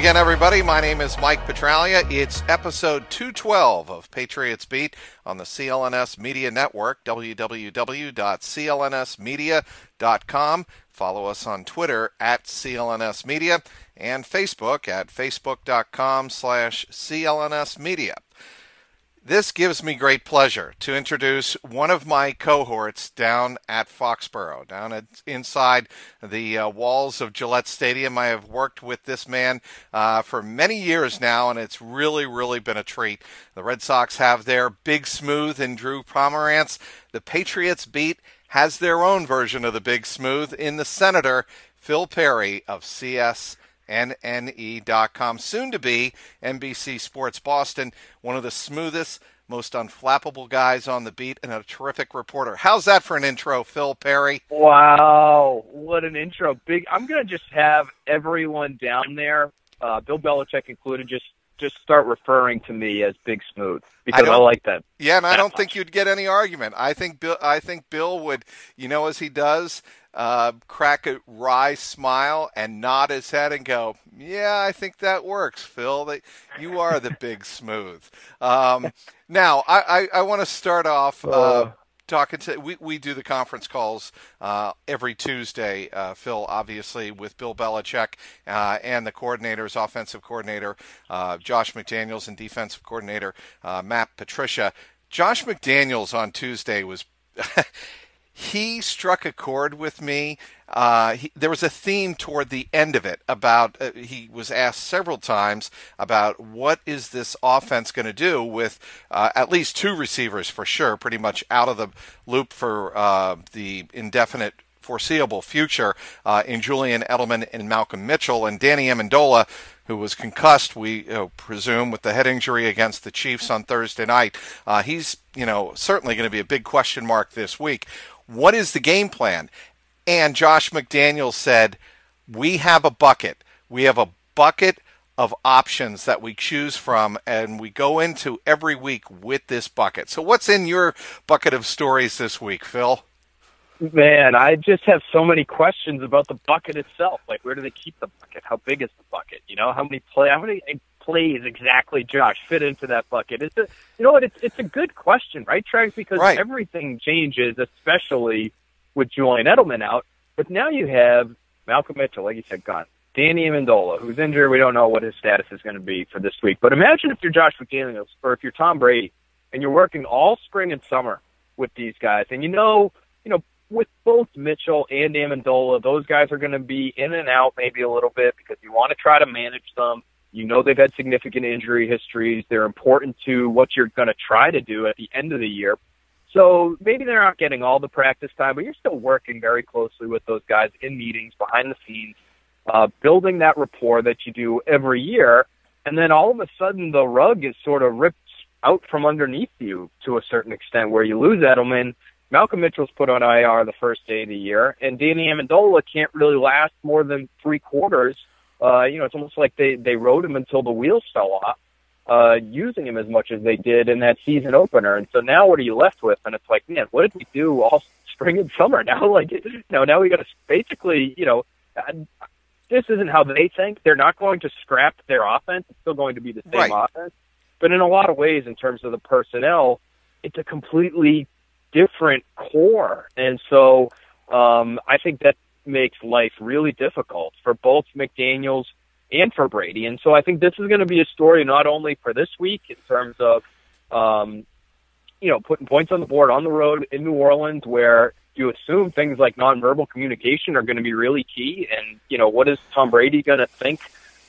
Again, everybody. My name is Mike Petraglia. It's episode 212 of Patriots Beat on the CLNS Media Network, www.clnsmedia.com. Follow us on Twitter at CLNS Media and Facebook at facebook.com slash CLNS Media. This gives me great pleasure to introduce one of my cohorts down at Foxborough, down at, inside the uh, walls of Gillette Stadium. I have worked with this man uh, for many years now, and it's really, really been a treat. The Red Sox have their Big Smooth and Drew Pomeranz. The Patriots beat has their own version of the Big Smooth in the Senator, Phil Perry of CS NNE.com, soon to be NBC Sports Boston, one of the smoothest, most unflappable guys on the beat, and a terrific reporter. How's that for an intro, Phil Perry? Wow, what an intro! Big. I'm gonna just have everyone down there, uh, Bill Belichick included, just just start referring to me as Big Smooth because I, I like that. Yeah, and I don't much. think you'd get any argument. I think Bill. I think Bill would, you know, as he does, uh, crack a wry smile and nod his head and go, "Yeah, I think that works, Phil. That you are the big smooth." Um, now, I, I, I want to start off. Uh, talking to we, we do the conference calls uh, every Tuesday, uh, Phil, obviously with Bill Belichick uh, and the coordinators, offensive coordinator uh, Josh McDaniels and defensive coordinator uh, Matt Patricia. Josh McDaniels on Tuesday was he struck a chord with me. Uh, he, there was a theme toward the end of it about uh, he was asked several times about what is this offense going to do with uh, at least two receivers for sure, pretty much out of the loop for uh, the indefinite foreseeable future uh, in Julian Edelman and Malcolm Mitchell and Danny Amendola who was concussed, we uh, presume, with the head injury against the Chiefs on Thursday night. Uh, he's, you know, certainly going to be a big question mark this week. What is the game plan? And Josh McDaniels said, We have a bucket. We have a bucket of options that we choose from, and we go into every week with this bucket. So, what's in your bucket of stories this week, Phil? Man, I just have so many questions about the bucket itself. Like, where do they keep the bucket? How big is the bucket? You know, how many play? How many plays exactly, Josh, fit into that bucket? It's a, you know what? It's it's a good question, right, Trags? Because Right. everything changes, especially with Julian Edelman out. But now you have Malcolm Mitchell, like you said, gone. Danny Amendola, who's injured. We don't know what his status is going to be for this week. But imagine if you're Josh McDaniels or if you're Tom Brady and you're working all spring and summer with these guys, and you know, you know, with both Mitchell and Amendola, those guys are going to be in and out maybe a little bit because you want to try to manage them. You know they've had significant injury histories. They're important to what you're going to try to do at the end of the year. So maybe they're not getting all the practice time, but you're still working very closely with those guys in meetings behind the scenes, uh, building that rapport that you do every year. And then all of a sudden the rug is sort of ripped out from underneath you to a certain extent where you lose Edelman. Malcolm Mitchell's put on IR the first day of the year, and Danny Amendola can't really last more than three quarters. Uh, you know, it's almost like they, they rode him until the wheels fell off, uh, using him as much as they did in that season opener. And so now what are you left with? And it's like, man, what did we do all spring and summer? Now, like, you know, now we got to basically, you know, this isn't how they think. They're not going to scrap their offense. It's still going to be the same Right. offense. But in a lot of ways, in terms of the personnel, it's a completely different core. And so um, I think that makes life really difficult for both McDaniels and for Brady. And so I think this is going to be a story not only for this week in terms of, um, you know, putting points on the board on the road in New Orleans where you assume things like nonverbal communication are going to be really key. And, you know, what is Tom Brady going to think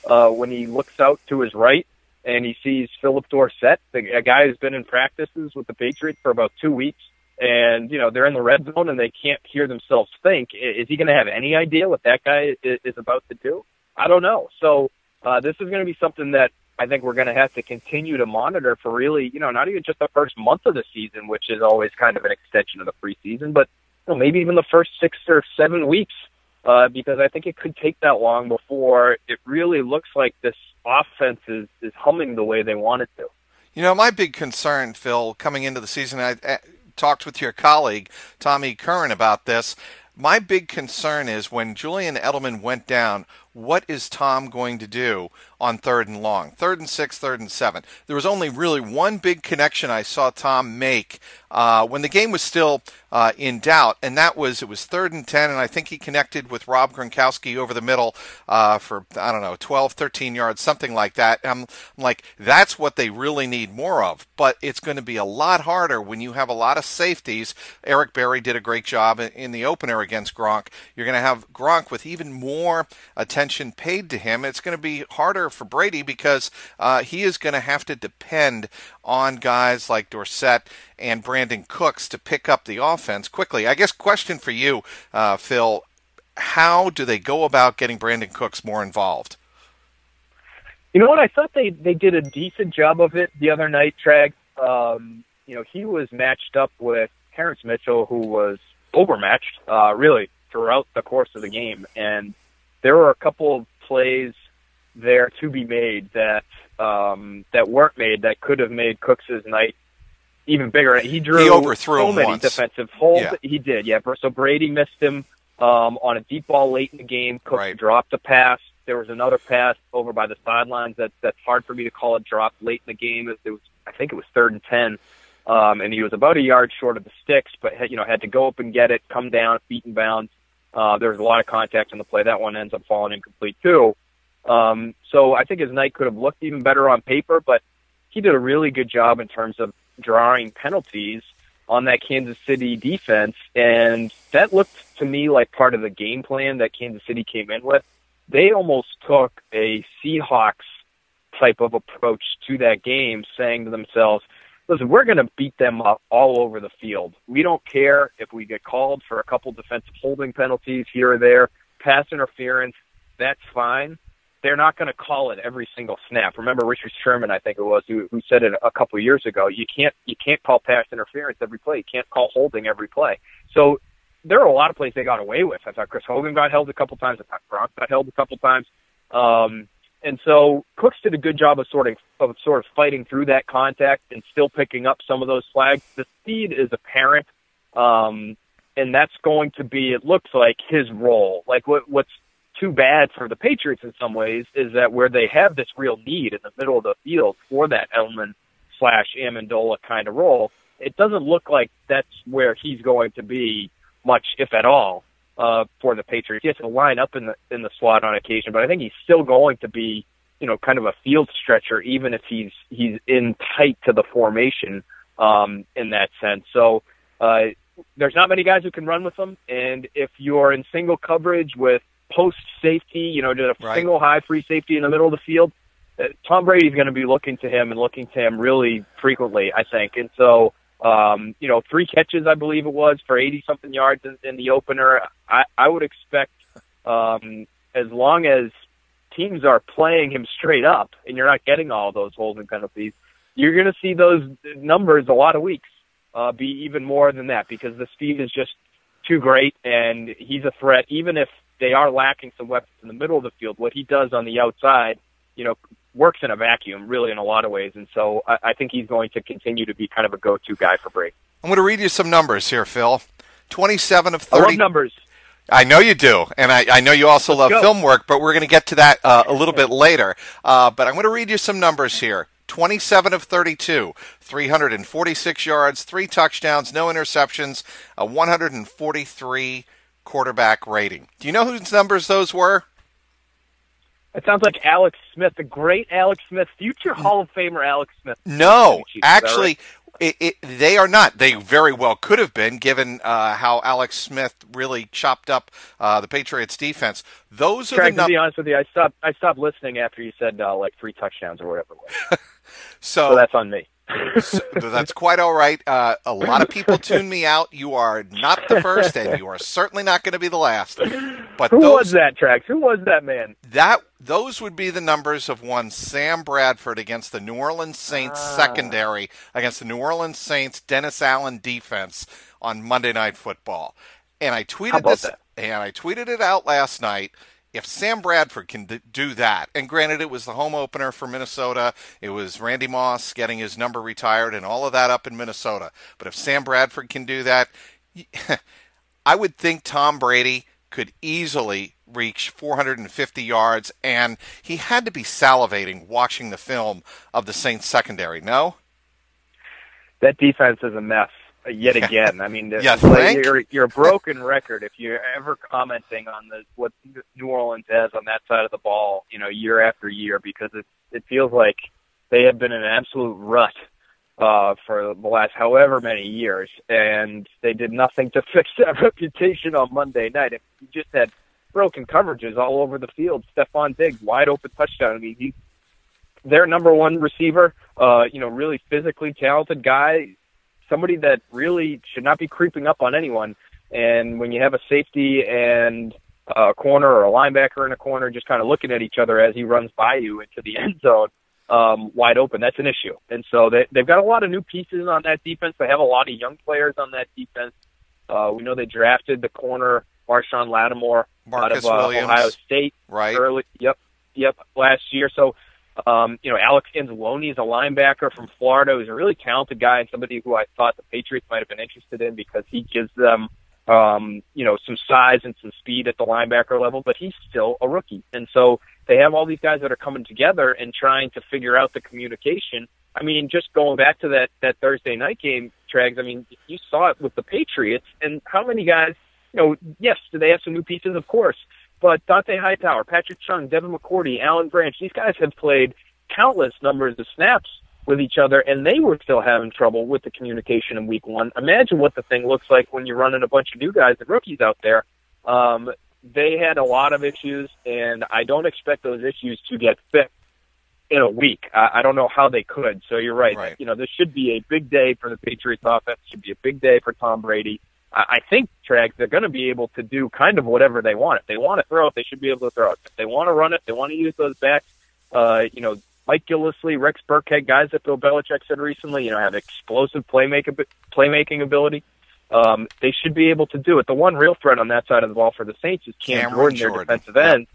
uh, when he looks out to his right and he sees Phillip Dorsett, the, a guy who's been in practices with the Patriots for about two weeks, and you know they're in the red zone and they can't hear themselves think. Is he going to have any idea what that guy is, about to do? I don't know. So uh, this is going to be something that I think we're going to have to continue to monitor for really, you know, not even just the first month of the season, which is always kind of an extension of the preseason, but you know, maybe even the first six or seven weeks, uh, because I think it could take that long before it really looks like this offense is, is humming the way they want it to. You know, my big concern, Phil, coming into the season, I talked with your colleague, Tommy Curran, about this. My big concern is when Julian Edelman went down, what is Tom going to do on third and long? Third and six, third and seven. There was only really one big connection I saw Tom make uh, when the game was still uh, in doubt, and that was it was third and 10, and I think he connected with Rob Gronkowski over the middle uh, for, I don't know, 12, 13 yards, something like that. I'm, I'm like, that's what they really need more of, but it's going to be a lot harder when you have a lot of safeties. Eric Berry did a great job in, in the opener against Gronk. You're going to have Gronk with even more attention paid to him. It's going to be harder for Brady because uh, he is going to have to depend on guys like Dorsett and Brandin Cooks to pick up the offense quickly. I guess question for you, uh, Phil: How do they go about getting Brandin Cooks more involved? You know what? I thought they they did a decent job of it the other night, Trag. Um, you know, he was matched up with Terrance Mitchell, who was overmatched, uh, really, throughout the course of the game. And there were a couple of plays there to be made that um, that weren't made that could have made Cooks' night even bigger. He drew He overthrew so many once. defensive holds. Yeah. He did, yeah. So Brady missed him um, on a deep ball late in the game. Cooks Right. dropped a pass. There was another pass over by the sidelines that that's hard for me to call a drop late in the game. It, it was, I think it was third and ten, um, and he was about a yard short of the sticks, but had, you know had to go up and get it, come down, feet and bounds. Uh, there was a lot of contact on the play. That one ends up falling incomplete too. Um, so I think his night could have looked even better on paper, but he did a really good job in terms of drawing penalties on that Kansas City defense, and that looked to me like part of the game plan that Kansas City came in with. They almost took a Seahawks type of approach to that game, saying to themselves, listen, we're going to beat them up all over the field. We don't care if we get called for a couple defensive holding penalties here or there, pass interference, that's fine. They're not going to call it every single snap. Remember Richard Sherman, I think it was, who, who said it a couple years ago. You can't you can't call pass interference every play. You can't call holding every play. So there are a lot of plays they got away with. I thought Chris Hogan got held a couple times. I thought Gronk got held a couple times. Um, and so Cooks did a good job of sort of, of sort of fighting through that contact and still picking up some of those flags. The speed is apparent, um, and that's going to be, it looks like, his role. Like what what's too bad for the Patriots in some ways is that where they have this real need in the middle of the field for that Edelman slash Amendola kind of role, it doesn't look like that's where he's going to be much, if at all, uh, for the Patriots. He has to line up in the in the slot on occasion, but I think he's still going to be, you know, kind of a field stretcher, even if he's he's in tight to the formation um, in that sense. So uh, there's not many guys who can run with him, and if you're in single coverage with post safety, you know, just a Right. single high free safety in the middle of the field, uh, Tom Brady's going to be looking to him and looking to him really frequently, I think. And so, um, you know, three catches, I believe it was, for 80 something yards in, in the opener. I, I would expect, um, as long as teams are playing him straight up and you're not getting all those holding penalties, you're going to see those numbers a lot of weeks uh, be even more than that because the speed is just too great and he's a threat. Even if they are lacking some weapons in the middle of the field, what he does on the outside, you know, works in a vacuum really in a lot of ways. And so I, I think he's going to continue to be kind of a go-to guy for Brady. I'm going to read you some numbers here, Phil. 27 of I love 30. numbers. I know you do, and I, I know you also love go. film work, but we're going to get to that uh, a little bit later. Uh, but I'm going to read you some numbers here. 27 of 32, 346 yards, three touchdowns, no interceptions, a 143 quarterback rating. Do you know whose numbers those were? It sounds like Alex Smith, the great Alex Smith, future Hall of Famer Alex Smith. No, Chiefs, actually, right? it, it, they are not. They very well could have been, given uh, how Alex Smith really chopped up uh, the Patriots' defense. Those are Craig, the to be honest with you, I stopped. I stopped listening after you said uh, like three touchdowns or whatever. So, So that's on me. so that's quite all right. Uh, a lot of people tune me out. You are not the first, and you are certainly not going to be the last. But Who those was that, Trags? Who was that man? that those would be the numbers of one Sam Bradford against the New Orleans Saints Ah. secondary against the New Orleans Saints Dennis Allen defense on Monday Night Football. And I tweeted this that? and I tweeted it out last night. If Sam Bradford can do that, and granted it was the home opener for Minnesota, it was Randy Moss getting his number retired and all of that up in Minnesota. But if Sam Bradford can do that, I would think Tom Brady could easily reach 450 yards, and he had to be salivating watching the film of the Saints secondary. No, That defense is a mess uh, yet again. I mean, Yeah, like you're you're a broken record if you're ever commenting on the what New Orleans has on that side of the ball, you know, year after year, because it it feels like they have been in an absolute rut uh, for the last however many years, and they did nothing to fix that reputation on Monday night. If you just had broken coverages all over the field, Stefon Diggs wide open touchdown. I mean, he their number one receiver, uh, you know, really physically talented guy, somebody that really should not be creeping up on anyone. And when you have a safety and a corner or a linebacker in a corner just kind of looking at each other as he runs by you into the end zone, um, wide open, that's an issue. And so they, they've got a lot of new pieces on that defense. They have a lot of young players on that defense. Uh, we know they drafted the corner Marshon Lattimore Marcus out of uh, Ohio State right? early. Yep, yep. Last year, so um, you know, Alex Anzalone is a linebacker from Florida who's a really talented guy and somebody who I thought the Patriots might have been interested in because he gives them, um, you know, some size and some speed at the linebacker level, but he's still a rookie. And so they have all these guys that are coming together and trying to figure out the communication. I mean, just going back to that, that Thursday night game, Trags, I mean, you saw it with the Patriots and how many guys, you know, yes, do they have some new pieces? Of course. But Dont'a Hightower, Patrick Chung, Devin McCourty, Alan Branch, these guys have played countless numbers of snaps with each other, and they were still having trouble with the communication in week one. Imagine what the thing looks like when you're running a bunch of new guys and rookies out there. Um, they had a lot of issues, and I don't expect those issues to get fixed in a week. I, I don't know how they could. So you're right. Right. You know, this should be a big day for the Patriots offense. Should be a big day for Tom Brady. I, think Trag they're going to be able to do kind of whatever they want. If they want to throw it, they should be able to throw it. If they want to run it, they want to use those backs. Uh, you know, Mike Gillislee, Rex Burkhead, guys that Bill Belichick said recently, you know, have explosive playmaking playmaking ability. Um, they should be able to do it. The one real threat on that side of the ball for the Saints is Cam Cameron Jordan, their defensive end.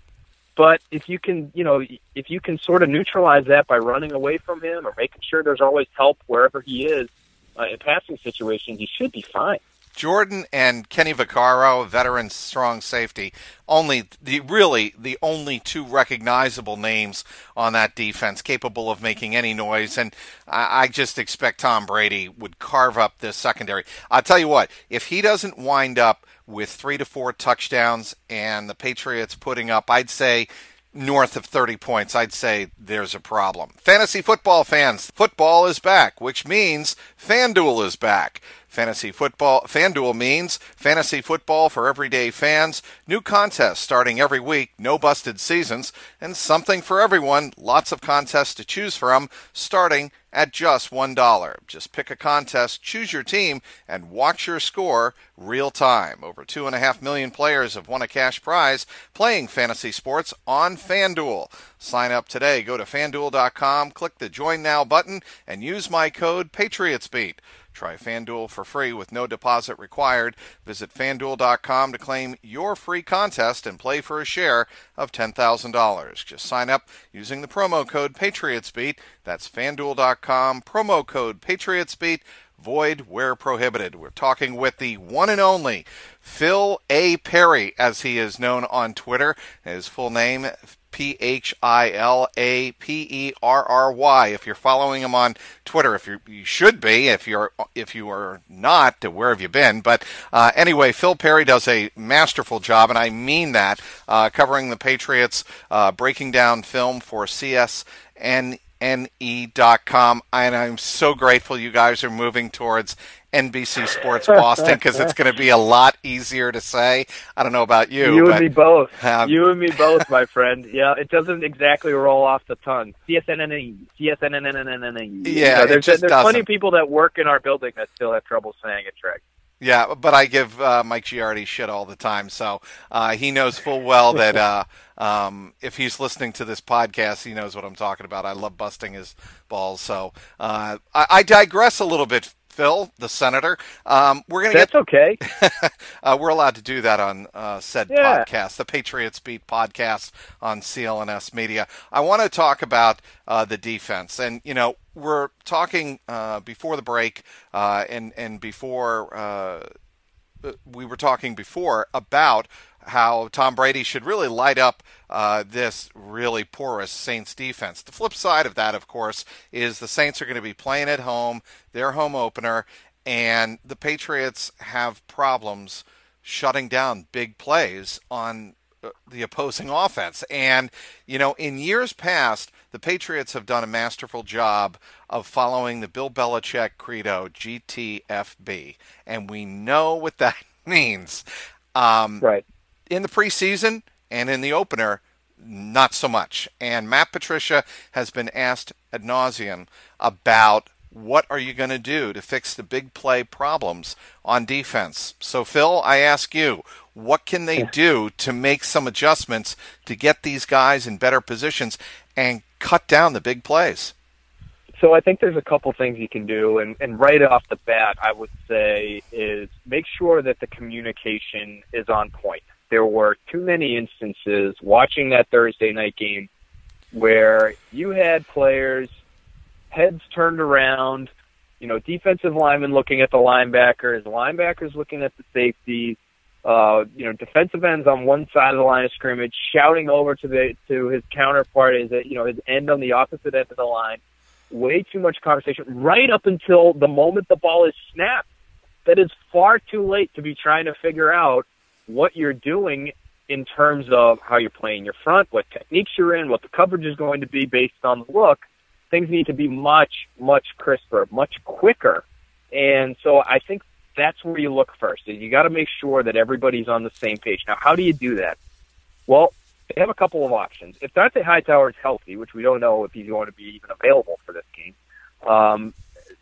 But if you can, you know, if you can sort of neutralize that by running away from him or making sure there's always help wherever he is uh, in passing situations, you should be fine. Jordan and Kenny Vaccaro, veteran strong safety, only the really the only two recognizable names on that defense capable of making any noise. And I, I just expect Tom Brady would carve up this secondary. I'll tell you what, if he doesn't wind up with three to four touchdowns and the Patriots putting up, I'd say north of 30 points, I'd say there's a problem. Fantasy football fans, football is back, which means FanDuel is back. Fantasy football, FanDuel means fantasy football for everyday fans. New contests starting every week, no busted seasons, and something for everyone. Lots of contests to choose from, starting at just $1. Just pick a contest, choose your team, and watch your score real time. Over 2.5 million players have won a cash prize playing fantasy sports on FanDuel. Sign up today. Go to fanduel.com, click the Join Now button, and use my code PatriotsBeat. Try FanDuel for free with no deposit required. Visit fanduel.com to claim your free contest and play for a share of $10,000. Just sign up using the promo code PatriotsBeat. That's fanduel.com, promo code PatriotsBeat. Void where prohibited. We're talking with the one and only Phil A. Perry, as he is known on Twitter. His full name, P H I L A P E R R Y. If you're following him on Twitter, if you should be, if you're if you are not, where have you been? But uh, anyway, Phil Perry does a masterful job, and I mean that, uh, covering the Patriots, uh, breaking down film for CSN ne.com and i'm so grateful you guys are moving towards NBC Sports Boston because it's going to be a lot easier to say. I don't know about you. You but, and me both. Um, you and me both, my friend. Yeah, it doesn't exactly roll off the tongue. CSNNE, CSNNNNNE. Yeah, so there's, just there's doesn't. plenty of people that work in our building that still have trouble saying it, Trey. Yeah, but I give uh, Mike Giardi shit all the time, so uh, he knows full well that uh, um, if he's listening to this podcast, he knows what I'm talking about. I love busting his balls, so uh, I, I digress a little bit. Phil, the senator, um, we're gonna That's get. okay. uh, we're allowed to do that on uh, said Yeah. podcast, the Patriots Beat podcast on CLNS Media. I want to talk about uh, the defense, and you know, we're talking uh, before the break, uh, and and before uh, we were talking before about how Tom Brady should really light up uh, this really porous Saints defense. The flip side of that, of course, is the Saints are going to be playing at home, their home opener, and the Patriots have problems shutting down big plays on uh, the opposing offense. And, you know, in years past, the Patriots have done a masterful job of following the Bill Belichick credo, GTFB. And we know what that means. Um, right. In the preseason and in the opener, not so much. And Matt Patricia has been asked ad nauseum about what are you going to do to fix the big play problems on defense. So, Phil, I ask you, what can they do to make some adjustments to get these guys in better positions and cut down the big plays? So I think there's a couple things you can do, and, and right off the bat, I would say is make sure that the communication is on point. There were too many instances watching that Thursday night game where you had players heads turned around, you know, defensive linemen looking at the linebackers, linebackers looking at the safeties, uh, you know, defensive ends on one side of the line of scrimmage shouting over to the to his counterpart is that you know his end on the opposite end of the line way too much conversation right up until the moment the ball is snapped. That is far too late to be trying to figure out what you're doing in terms of how you're playing your front, what techniques you're in, what the coverage is going to be based on the look. Things need to be much, much crisper, much quicker. And so I think that's where you look first. is You got to make sure that everybody's on the same page. Now, how do you do that? Well, they have a couple of options. If Dont'a Hightower is healthy, which we don't know if he's going to be even available for this game, um,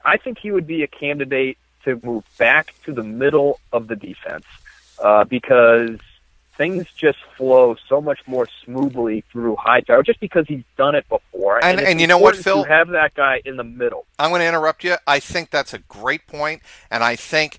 I think he would be a candidate to move back to the middle of the defense uh, because things just flow so much more smoothly through high Hightower just because he's done it before. And- it's and you know what, Phil? Have that guy in the middle. I'm going to interrupt you. I think that's a great point, and I think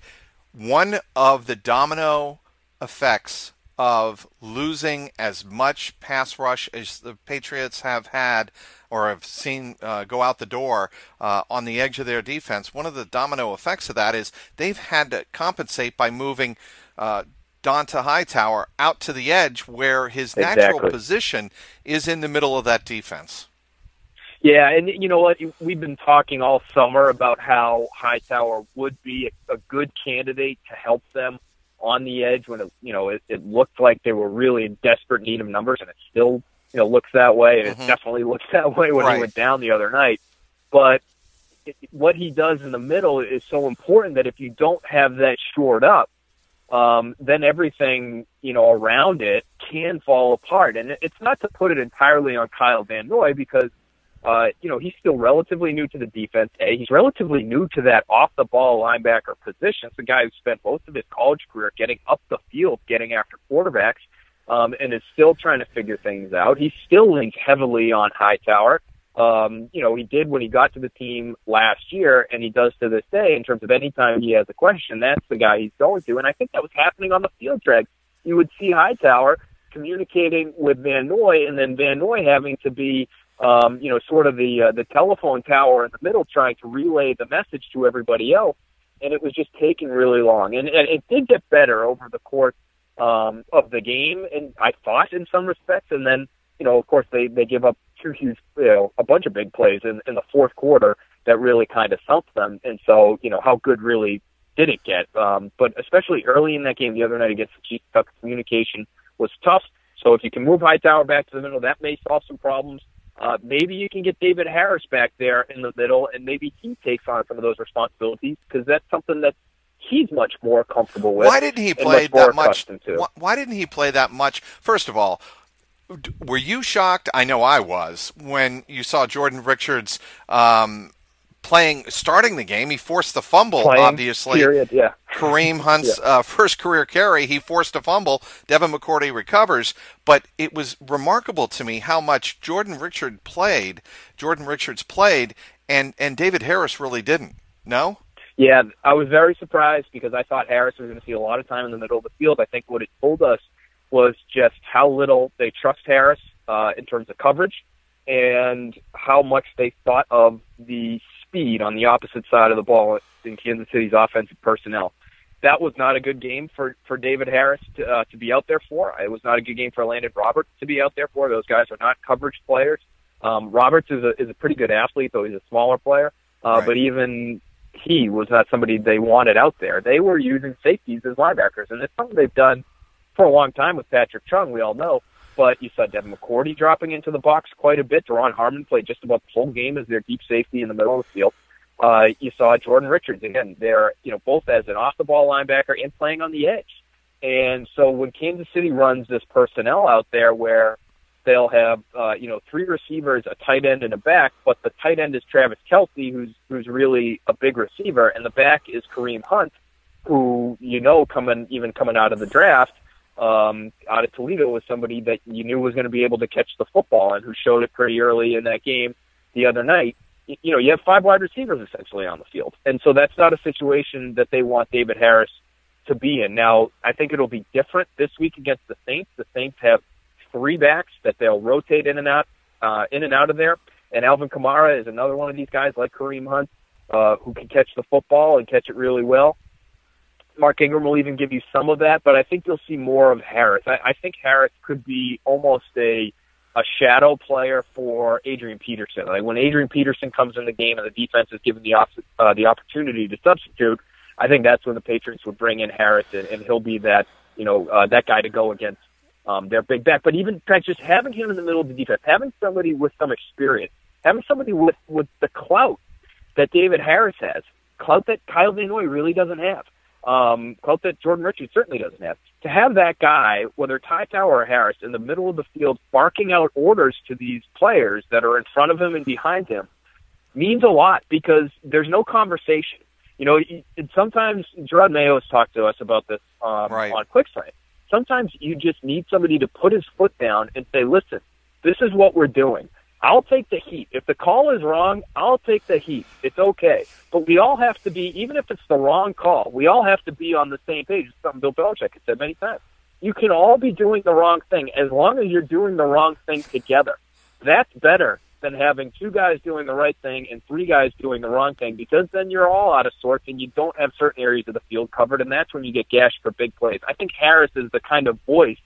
one of the domino effects of losing as much pass rush as the Patriots have had or have seen uh, go out the door uh, on the edge of their defense, one of the domino effects of that is they've had to compensate by moving uh, Dont'a Hightower out to the edge where his natural Exactly. position is in the middle of that defense. Yeah, and you know what? We've been talking all summer about how Hightower would be a, good candidate to help them on the edge when it, you know it, it looked like they were really in desperate need of numbers, and it still you know looks that way, and Mhm. it definitely looks that way when Right. he went down the other night. But it, what he does in the middle is so important that if you don't have that shored up, um, then everything you know around it can fall apart. And it's not to put it entirely on Kyle Van Noy because uh, you know he's still relatively new to the defense. A, he's relatively new to that off the ball linebacker position. It's a guy who spent most of his college career getting up the field, getting after quarterbacks, um, and is still trying to figure things out. He still leans heavily on Hightower. Um, you know, he did when he got to the team last year, and he does to this day in terms of any time he has a question, that's the guy he's going to. And I think that was happening on the field, Greg. You would see Hightower communicating with Van Noy, and then Van Noy having to be, um, you know, sort of the uh, the telephone tower in the middle, trying to relay the message to everybody else. and it was just taking really long. And, and it did get better over the course um, of the game, and I thought in some respects. And then, you know, of course, they they give up two huge, you know, a bunch of big plays in, in the fourth quarter that really kind of thumped them. And so, you know, how good really did it get? Um, but especially early in that game the other night against the Chiefs, communication was tough. So if you can move Hightower back to the middle, that may solve some problems. Uh, maybe you can get David Harris back there in the middle, and maybe he takes on some of those responsibilities because that's something that he's much more comfortable with. Why didn't he play much that much? Why, why didn't he play that much? First of all, were you shocked? I know I was when you saw Jordan Richards um, playing, starting the game. He forced the fumble, playing, obviously. Period, yeah. Kareem Hunt's yeah. uh, first career carry, he forced a fumble. Devin McCourty recovers, but it was remarkable to me how much Jordan Richard played. Jordan Richards played, and and David Harris really didn't. No. Yeah, I was very surprised because I thought Harris was going to see a lot of time in the middle of the field. I think what it told us was just how little they trust Harris uh, in terms of coverage and how much they thought of the speed on the opposite side of the ball in Kansas City's offensive personnel. That was not a good game for for David Harris to uh, to be out there for. It was not a good game for Landon Roberts to be out there for. Those guys are not coverage players. Um, Roberts is a is a pretty good athlete, though he's a smaller player. Uh, right. But even he was not somebody they wanted out there. They were using safeties as linebackers, and it's something they've done for a long time with Patrick Chung. We all know but you saw Devin McCourty dropping into the box quite a bit. Duron Harmon played just about the whole game as their deep safety in the middle of the field. Uh, you saw Jordan Richards again. They're you know both as an off the ball linebacker and playing on the edge. And so when Kansas City runs this personnel out there where they'll have uh, you know three receivers, a tight end, and a back, but the tight end is Travis Kelce, who's who's really a big receiver, and the back is Kareem Hunt, who you know coming even coming out of the draft um, out of Toledo was somebody that you knew was going to be able to catch the football and who showed it pretty early in that game the other night. You know, you have five wide receivers essentially on the field. And so that's not a situation that they want David Harris to be in. Now, I think it'll be different this week against the Saints. The Saints have three backs that they'll rotate in and out, uh, in and out of there. And Alvin Kamara is another one of these guys like Kareem Hunt, uh, who can catch the football and catch it really well. Mark Ingram will even give you some of that, but I think you'll see more of Harris. I, I think Harris could be almost a a shadow player for Adrian Peterson. Like when Adrian Peterson comes in the game and the defense is given the op- uh, the opportunity to substitute, I think that's when the Patriots would bring in Harris, and, and he'll be that you know uh, that guy to go against um, their big back. But even fact, just having him in the middle of the defense, having somebody with some experience, having somebody with with the clout that David Harris has, clout that Kyle Van Noy really doesn't have um, quote that Jordan Richards certainly doesn't have. To have that guy, whether Hightower or Harris, in the middle of the field barking out orders to these players that are in front of him and behind him means a lot because there's no conversation. You know, sometimes Jerod Mayo has talked to us about this um, right. on Quick Slants. Sometimes you just need somebody to put his foot down and say, listen, this is what we're doing. I'll take the heat. If the call is wrong, I'll take the heat. It's okay. But we all have to be, even if it's the wrong call, we all have to be on the same page. It's something Bill Belichick has said many times. You can all be doing the wrong thing as long as you're doing the wrong thing together. That's better than having two guys doing the right thing and three guys doing the wrong thing because then you're all out of sorts and you don't have certain areas of the field covered and that's when you get gashed for big plays. I think Harris is the kind of voice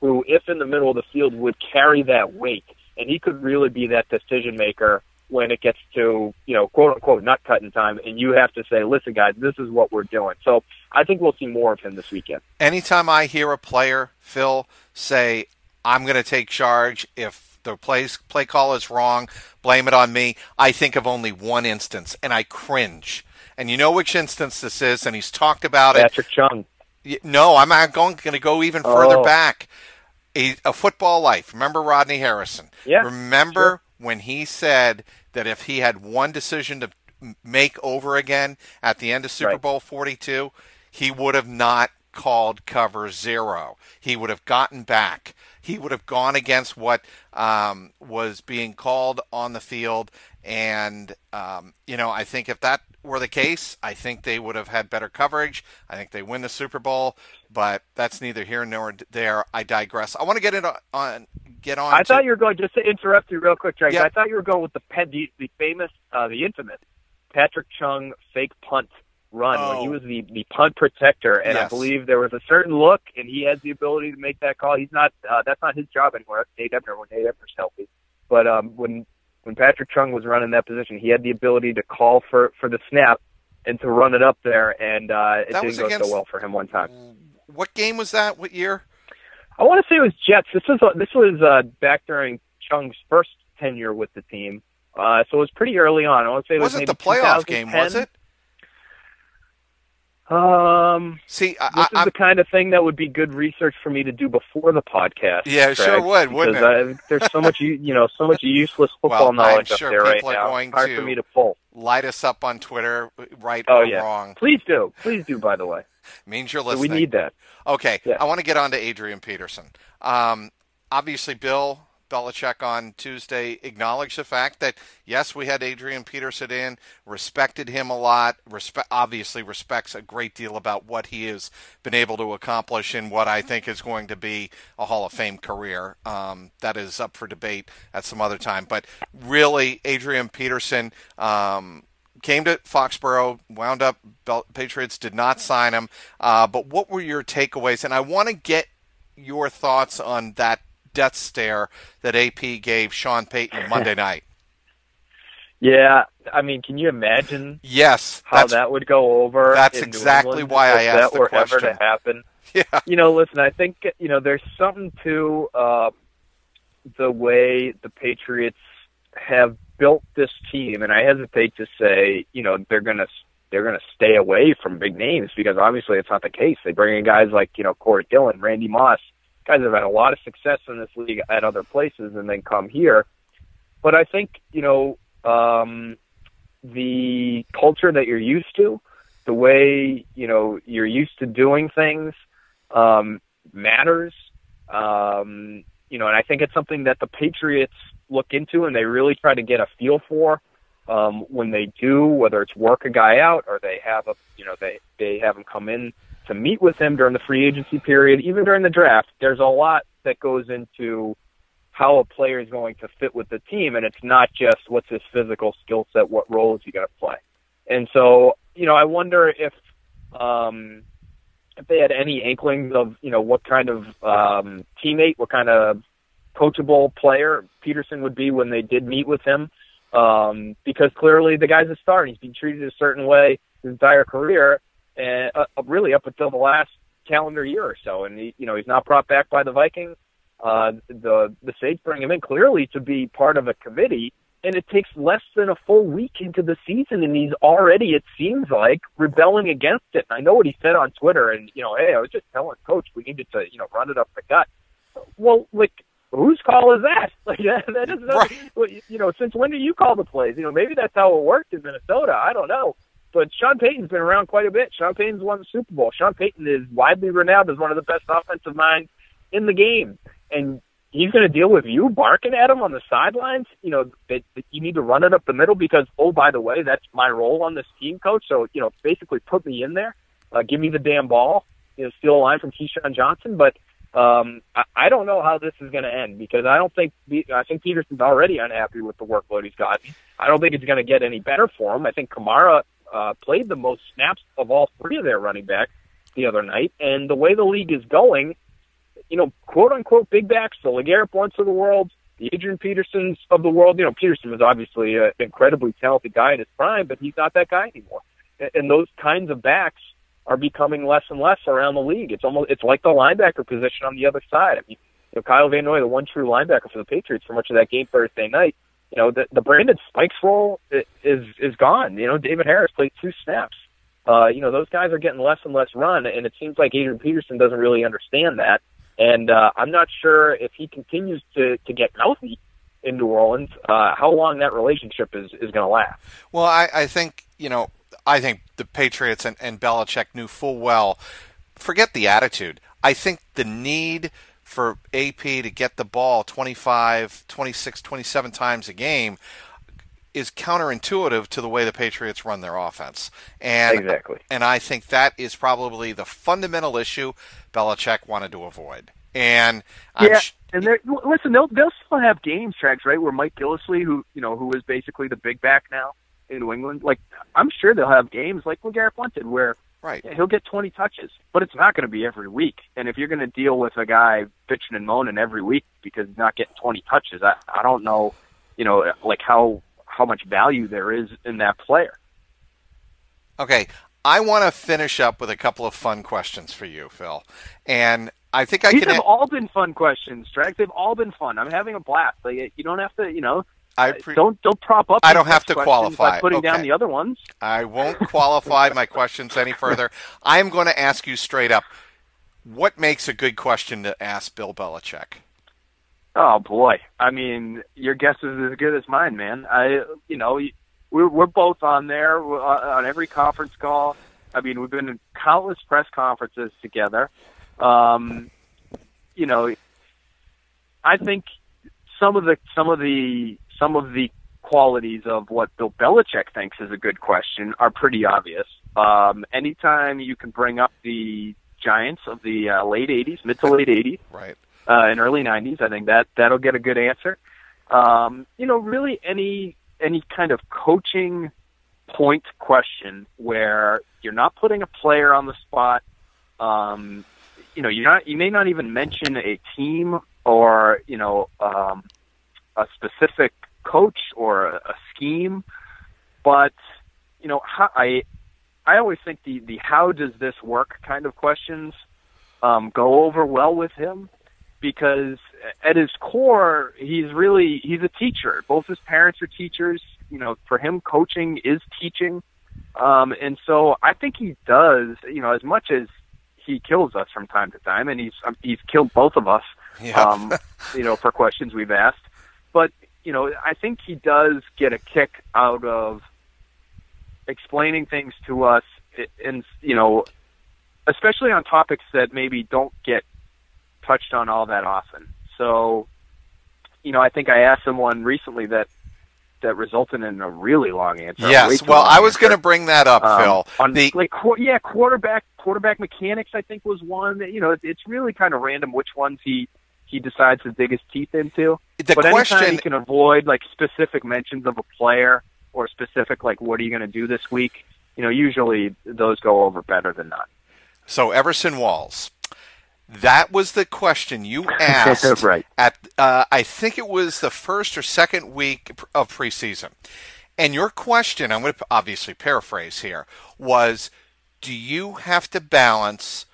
who, if in the middle of the field, would carry that weight and he could really be that decision maker when it gets to you know quote unquote nut cutting time, and you have to say, listen, guys, this is what we're doing. So I think we'll see more of him this weekend. Anytime I hear a player, Phil, say, "I'm going to take charge," if the play play call is wrong, blame it on me. I think of only one instance, and I cringe. And you know which instance this is, and he's talked about Patrick it. Patrick Chung. No, I'm going, going to go even further oh. back a, a football life. Remember Rodney Harrison? Yeah. Remember sure. when he said that if he had one decision to make over again at the end of Super right. Bowl 42, he would have not called cover zero. He would have gotten back. He would have gone against what um, was being called on the field. And, um, you know, I think if that were the case, I think they would have had better coverage. I think they win the Super Bowl but that's neither here nor there. I digress. I want to get in on get on. I to, thought you were going just to interrupt you real quick, Drake. I thought you were going with the the, the famous, uh, the infamous Patrick Chung fake punt run Oh. when he was the the punt protector, and I believe there was a certain look, and he has the ability to make that call. He's not uh, that's not his job anymore. That's Nate Ebner when Nate Ebner's healthy. But um, when when Patrick Chung was running that position, he had the ability to call for for the snap and to run it up there, and uh, it That was didn't go against- so well for him one time. What game was that? What year? I want to say it was Jets. This was this was uh, back during Chung's first tenure with the team, uh, so it was pretty early on. I want to say it was Wasn't maybe the playoff game, was it? Um, See, I, this I, is the kind of thing that would be good research for me to do before the podcast. Yeah, Craig, sure would, wouldn't because I, there's so much, you you know, so much useless football Well, knowledge I'm up sure there right are now. going Hard to- for me to pull. light us up on Twitter, right Oh or yeah, wrong. please do, please do. By the way, Means you're So listening. we need that. Okay, Yeah. I want to get on to Adrian Peterson. Um, obviously, Bill Belichick on Tuesday acknowledged the fact that yes, we had Adrian Peterson in, respected him a lot. Respe- obviously, respects a great deal about what he has been able to accomplish in what I think is going to be a Hall of Fame career. Um, that is up for debate at some other time. But really, Adrian Peterson. Um, came to Foxborough, wound up. Patriots did not sign him. Uh, but what were your takeaways? And I want to get your thoughts on that death stare that AP gave Sean Payton Monday night. Yeah, I mean, can you imagine Yes, how that would go over? that's exactly England why I asked that the were ever question. to happen. yeah, You know, listen, I think you know there's something to uh, the way the Patriots have built this team, and I hesitate to say you know they're gonna they're gonna stay away from big names because obviously it's not the case. They bring in guys like you know Corey Dillon, Randy Moss, guys have had a lot of success in this league at other places, and then come here. But I think you know um, the culture that you're used to, the way you know you're used to doing things, um, matters. Um, you know, and I think it's something that the Patriots look into and they really try to get a feel for um, when they do, whether it's work a guy out or they have a, you know, they they have him come in to meet with him during the free agency period, even during the draft. There's a lot that goes into how a player is going to fit with the team, and it's not just what's his physical skill set, what role is he going to play. And so, you know, I wonder if um, if they had any inklings of, you know, what kind of um, teammate, what kind of coachable player Peterson would be when they did meet with him. Um, because clearly the guy's a star and he's been treated a certain way his entire career, and uh, really up until the last calendar year or so. And he, you know, he's not brought back by the Vikings. Uh, the the Saints bring him in clearly to be part of a committee, and it takes less than a full week into the season, and he's already, it seems like, rebelling against it. And I know what he said on Twitter, and you know, hey, I was just telling Coach we needed to, you know, run it up the gut. Well, like, whose call is that? Like, that, that is not, you know, since when do you call the plays? You know, maybe that's how it worked in Minnesota. I don't know. But Sean Payton's been around quite a bit. Sean Payton's won the Super Bowl. Sean Payton is widely renowned as one of the best offensive minds in the game. And he's going to deal with you barking at him on the sidelines. You know, that, that you need to run it up the middle because, oh, by the way, that's my role on this team, coach. So, you know, basically put me in there. Uh, give me the damn ball. You know, steal a line from Keyshawn Johnson. But um, I, I don't know how this is going to end because I don't think I think Peterson's already unhappy with the workload he's gotten. I don't think it's going to get any better for him. I think Kamara uh, played the most snaps of all three of their running backs the other night, and the way the league is going, you know, quote unquote big backs, the LeGarrette Blunts of the world, the Adrian Petersons of the world. You know, Peterson was obviously an incredibly talented guy in his prime, but he's not that guy anymore. And, those kinds of backs are becoming less and less around the league. It's almost it's like the linebacker position on the other side. I mean, you know, Kyle Van Noy, the one true linebacker for the Patriots for much of that game Thursday night. You know, the the Brandon Spikes role is is gone. You know, David Harris played two snaps. Uh, you know, those guys are getting less and less run, and it seems like Adrian Peterson doesn't really understand that. And uh, I'm not sure if he continues to to get healthy in New Orleans, uh, how long that relationship is is going to last. Well, I, I think you know, I think the Patriots and, and Belichick knew full well. Forget the attitude. I think the need for AP to get the ball 25, 26, 27 times a game is counterintuitive to the way the Patriots run their offense. And Exactly. and I think that is probably the fundamental issue Belichick wanted to avoid. And I'm Yeah, sh- and listen. They'll they'll still have games Trags right where Mike Gillislee, who you know who is basically the big back now, in New England, like I'm sure they'll have games like LeGarrette Blunt did where Right. he'll get 20 touches, but it's not going to be every week. And if you're going to deal with a guy bitching and moaning every week because he's not getting 20 touches, I, I don't know, you know, like how how much value there is in that player. Okay, I want to finish up with a couple of fun questions for you, Phil. And I think I These can. have all been fun questions, Strax. They've all been fun. I'm having a blast. Like you don't have to, you know, I pre- don't don't prop up. I don't have to qualify. putting down the other ones. I won't qualify my questions any further. I am going to ask you straight up. What makes a good question to ask Bill Belichick? Oh boy, I mean, your guess is as good as mine, man. I, you know, we're we're both on there on on every conference call. I mean, we've been in countless press conferences together. Um, you know, I think some of the some of the some of the qualities of what Bill Belichick thinks is a good question are pretty obvious. Um, anytime you can bring up the Giants of the uh, late '80s, mid to late '80s, Right. uh, in early '90s. I think that that'll get a good answer. Um, you know, really any any kind of coaching point question where you're not putting a player on the spot. Um, you know, you're not. You may not even mention a team or you know um, a specific coach or a, a scheme, but you know, how, I I always think the the how does this work kind of questions um, go over well with him because at his core he's really he's a teacher. Both his parents are teachers. You know for him coaching is teaching. Um and so i think he does you know as much as he kills us from time to time and he's um, he's killed both of us Yeah. um you know for questions we've asked. But you know i think he does get a kick out of explaining things to us and you know especially on topics that maybe don't get touched on all that often. So, you know, I think I asked someone recently that that resulted in a really long answer. yes. Well, I was going to bring that up, Um, Phil. On The like qu- yeah, quarterback quarterback mechanics. I think was one. That, you know, it, it's really kind of random which ones he he decides to dig his teeth into. the but anytime question he can avoid like specific mentions of a player or specific like what are you going to do this week, you know, usually those go over better than not. So Everson Walls. That was the question you asked Right. at uh, I think it was the first or second week of preseason. And your question, I'm going to obviously paraphrase here, was do you have to balance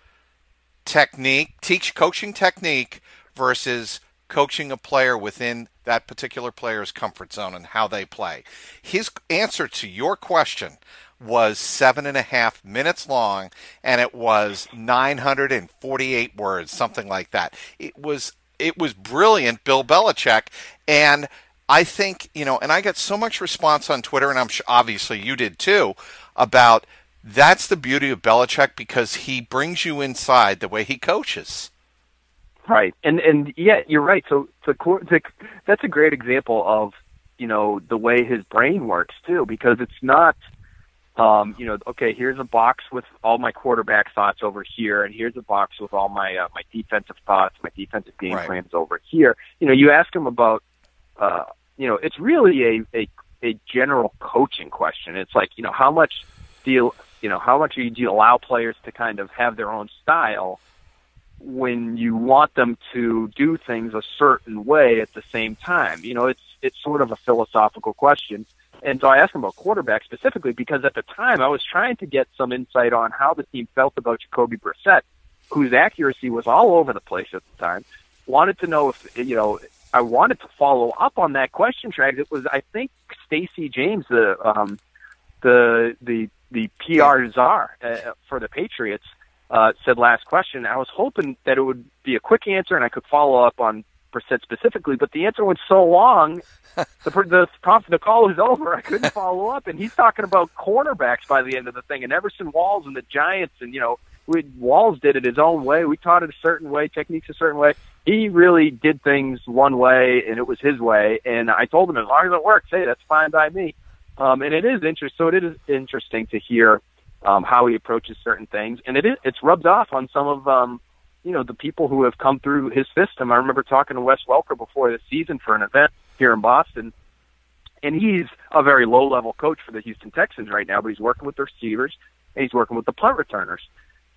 technique, teach coaching technique versus coaching a player within that particular player's comfort zone and how they play? His answer to your question was seven and a half minutes long and it was 948 words, something like that. It was it was brilliant, Bill Belichick, and I think you know, and I got so much response on Twitter, and I'm sure obviously you did too, about that's the beauty of Belichick because he brings you inside the way he coaches. Right, and and yeah, you're right. So to that's a great example of you know the way his brain works too, because it's not, um, you know, okay, here's a box with all my quarterback thoughts over here, and here's a box with all my uh, my defensive thoughts, my defensive game Right. plans over here. You know, you ask him about, uh, you know, it's really a a a general coaching question. It's like, you know, how much do you, you know, how much do you, do you allow players to kind of have their own style? When you want them to do things a certain way at the same time. You know, it's it's sort of a philosophical question. And so I asked him about quarterback specifically because at the time I was trying to get some insight on how the team felt about Jacoby Brissett, whose accuracy was all over the place at the time. Wanted to know if you know I wanted to follow up on that question track. It was I think Stacey James, the um, the the the PR czar uh, for the Patriots, uh, said last question. I was hoping that it would be a quick answer and I could follow up on Brissett specifically, but the answer went so long, the the the call was over. I couldn't follow up, and he's talking about cornerbacks by the end of the thing, and Everson Walls and the Giants, and you know, we, Walls did it his own way. We taught it a certain way, techniques a certain way. He really did things one way, and it was his way. And I told him as long as it works, hey, that's fine by me. Um, and it is interesting. So it is interesting to hear um, how he approaches certain things, and it it's rubbed off on some of um, you know the people who have come through his system. I remember talking to Wes Welker before the season for an event here in Boston, and he's a very low level coach for the Houston Texans right now, but he's working with the receivers and he's working with the punt returners.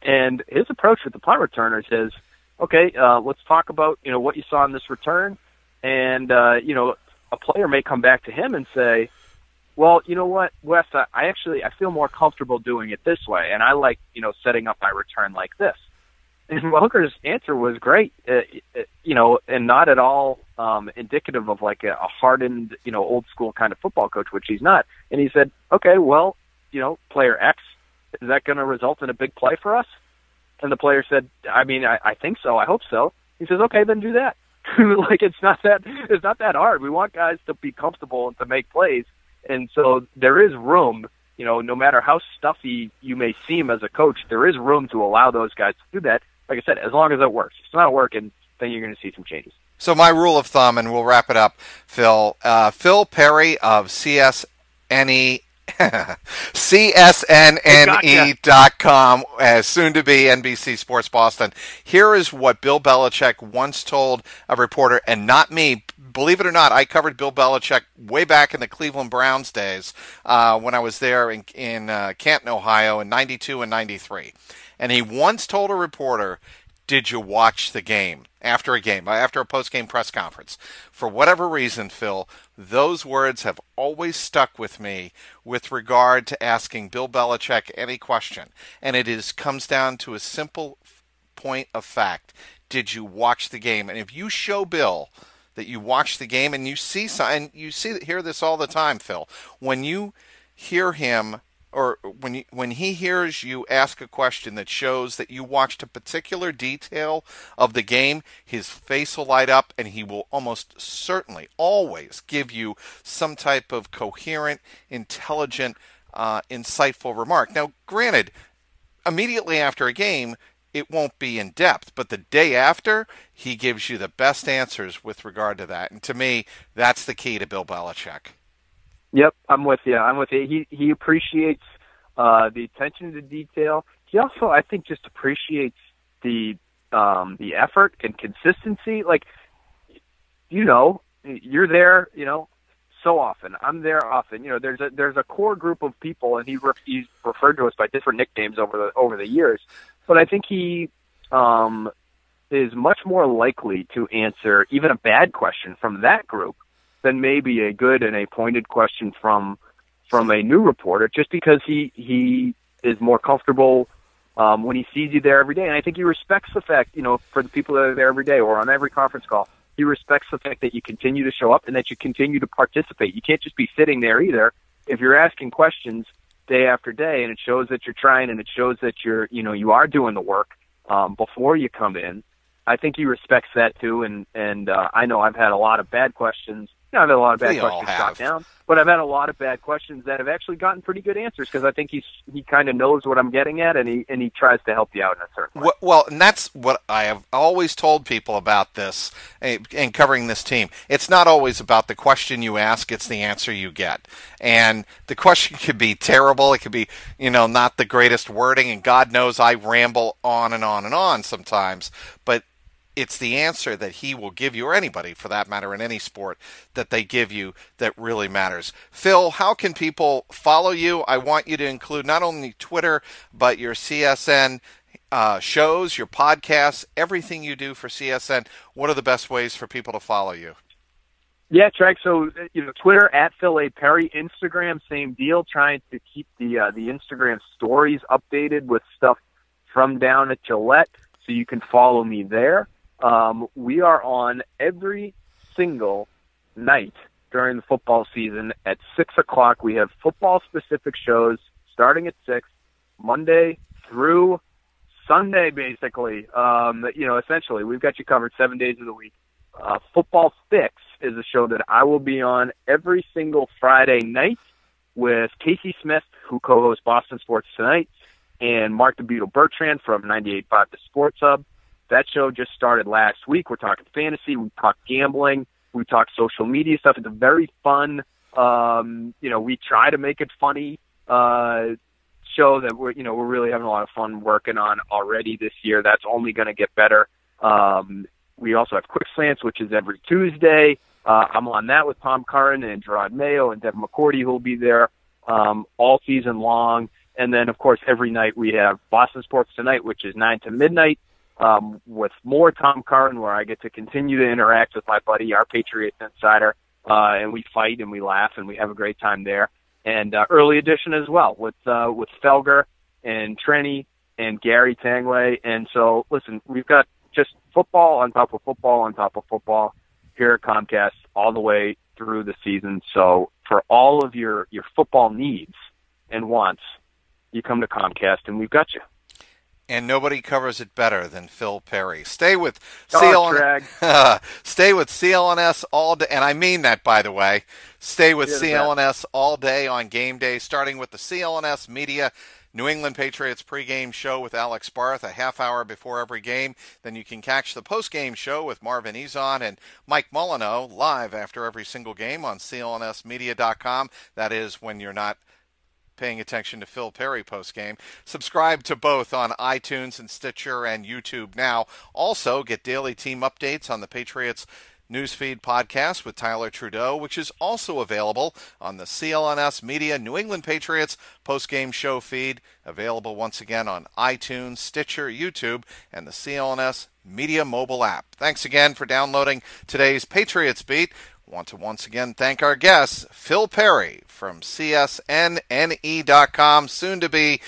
And his approach with the punt returners is, okay, uh, let's talk about you know what you saw in this return, and uh, you know a player may come back to him and say, well, you know what, Wes, I, I actually I feel more comfortable doing it this way, and I like you know setting up my return like this. And Welker's answer was great, uh, uh, you know, and not at all um, indicative of like a, a hardened, you know, old school kind of football coach, which he's not. And he said, okay, well, you know, player X, is that going to result in a big play for us? And the player said, I mean, I, I think so. I hope so. He says, okay, then do that. like it's not that it's not that hard. We want guys to be comfortable and to make plays, and so there is room. You know, no matter how stuffy you may seem as a coach, there is room to allow those guys to do that. Like I said, as long as it works. If it's not working, then you're going to see some changes. So my rule of thumb, and we'll wrap it up, Phil. Uh, Phil Perry of CSNNE CSNNE.com, as soon to be NBC Sports Boston. Here is what Bill Belichick once told a reporter, and not me. Believe it or not, I covered Bill Belichick way back in the Cleveland Browns days uh, when I was there in, in uh, Canton, Ohio in 92 and 93. And he once told a reporter, Did you watch the game? After a game, uh, after a post game press conference. For whatever reason, Phil, those words have always stuck with me with regard to asking Bill Belichick any question. And it is comes down to a simple point of fact. Did you watch the game? And if you show Bill that you watch the game and you see and you see hear this all the time, Phil, when you hear him or when you, when he hears you ask a question that shows that you watched a particular detail of the game, his face will light up and he will almost certainly always give you some type of coherent, intelligent, uh, insightful remark. Now, granted, immediately after a game, it won't be in depth, but the day after, he gives you the best answers with regard to that. And to me, that's the key to Bill Belichick. Yep, I'm with you. I'm with you. He he appreciates uh, the attention to detail. He also, I think, just appreciates the um, the effort and consistency. Like, you know, you're there. You know, so often. I'm there often. You know, there's a there's a core group of people, and he re- he's referred to us by different nicknames over the over the years. But I think he um, is much more likely to answer even a bad question from that group than maybe a good and a pointed question from from a new reporter, just because he he is more comfortable um, when he sees you there every day. And I think he respects the fact, you know, for the people that are there every day or on every conference call, he respects the fact that you continue to show up and that you continue to participate. You can't just be sitting there either. If you're asking questions day after day, and it shows that you're trying, and it shows that you're, you know, you are doing the work um, before you come in. I think he respects that too, and and uh, I know I've had a lot of bad questions know, I've had a lot of bad questions shot down, but I've had a lot of bad questions that have actually gotten pretty good answers because I think he's he kind of knows what I'm getting at, and he and he tries to help you out in a certain way. Well, and that's what I have always told people about this and covering this team. It's not always about the question you ask; it's the answer you get. And the question could be terrible; it could be you know not the greatest wording, and God knows I ramble on and on and on sometimes, but it's the answer that he will give you, or anybody for that matter, in any sport that they give you that really matters. Phil, how can people follow you? I want you to include not only Twitter, but your CSN uh, shows, your podcasts, everything you do for CSN. What are the best ways for people to follow you? Yeah, track. So you know, Twitter at Phil A Perry, Instagram same deal. Trying to keep the uh, the Instagram stories updated with stuff from down at Gillette, so you can follow me there. Um, we are on every single night during the football season at six o'clock. We have football specific shows starting at six, Monday through Sunday, basically. Um, you know, essentially, we've got you covered seven days of the week. Uh, Football Fix is a show that I will be on every single Friday night with Kayce Smith, who co-hosts Boston Sports Tonight, and Mark DeButo Bertrand from 98.5 The Sports Hub. That show just started last week. We're talking fantasy, we talk gambling, we talk social media stuff. It's a very fun, um, you know, we try to make it funny uh, show that we're, you know, we're really having a lot of fun working on already this year. That's only going to get better. Um, we also have Quick Slants, which is every Tuesday. Uh, I'm on that with Tom Curran and Jerod Mayo and Devin McCourty who will be there um, all season long. And then, of course, every night we have Boston Sports Tonight, which is 9 to midnight, um, with more Tom Curran, where I get to continue to interact with my buddy, our Patriots insider, uh, and we fight and we laugh and we have a great time there. And uh, early edition as well with uh, with Felger and Trenni and Gary Tanguay. And so, listen, we've got just football on top of football on top of football here at Comcast all the way through the season. So for all of your your football needs and wants, you come to Comcast and we've got you. And nobody covers it better than Phil Perry. Stay with Oh, Stay with CLNS all day, and I mean that by the way. Stay with CLNS all day on game day, starting with the CLNS Media New England Patriots pregame show with Alex Barth a half hour before every game. Then you can catch the postgame show with Marvin Ezon and Mike Molyneux live after every single game on CLNSmedia.com. That is when you're not paying attention to Phil Perry postgame. Subscribe to both on iTunes and Stitcher and YouTube now. Also, get daily team updates on the Patriots Newsfeed podcast with Tyler Trudeau, which is also available on the CLNS Media New England Patriots postgame show feed, available once again on iTunes, Stitcher, YouTube, and the CLNS Media mobile app. Thanks again for downloading today's Patriots Beat. Want to once again thank our guests, Phil Perry from CSNNE.com, soon to be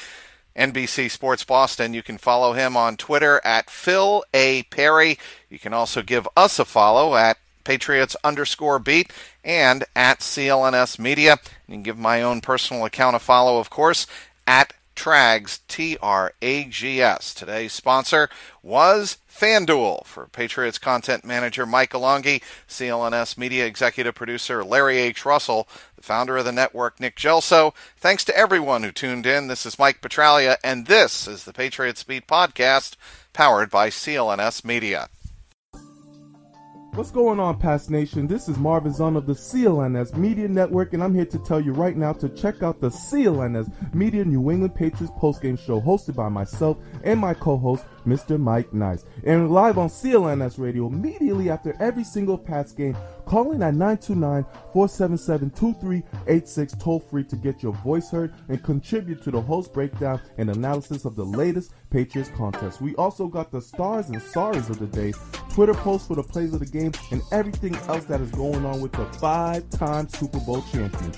NBC Sports Boston. You can follow him on Twitter at Phil A. Perry. You can also give us a follow at Patriots underscore beat and at CLNS Media. You can give my own personal account a follow, of course, at Trags, T R A G S. Today's sponsor was FanDuel for Patriots content manager Mike Alongi, CLNS media executive producer Larry H. Russell, the founder of the network Nick Gelso. Thanks to everyone who tuned in. This is Mike Petraglia, and this is the Patriots Beat podcast powered by CLNS Media. What's going on, Past Nation? This is Marvin Zahn of the CLNS Media Network, and I'm here to tell you right now to check out the CLNS Media New England Patriots postgame show hosted by myself and my co-host, Mr. Mike Nice. And live on CLNS Radio immediately after every single Pats game. Call in at 929-477-2386 toll free to get your voice heard and contribute to the host breakdown and analysis of the latest Patriots contest. We also got the stars and sorries of the day, Twitter posts for the plays of the game, and everything else that is going on with the five-time Super Bowl champions.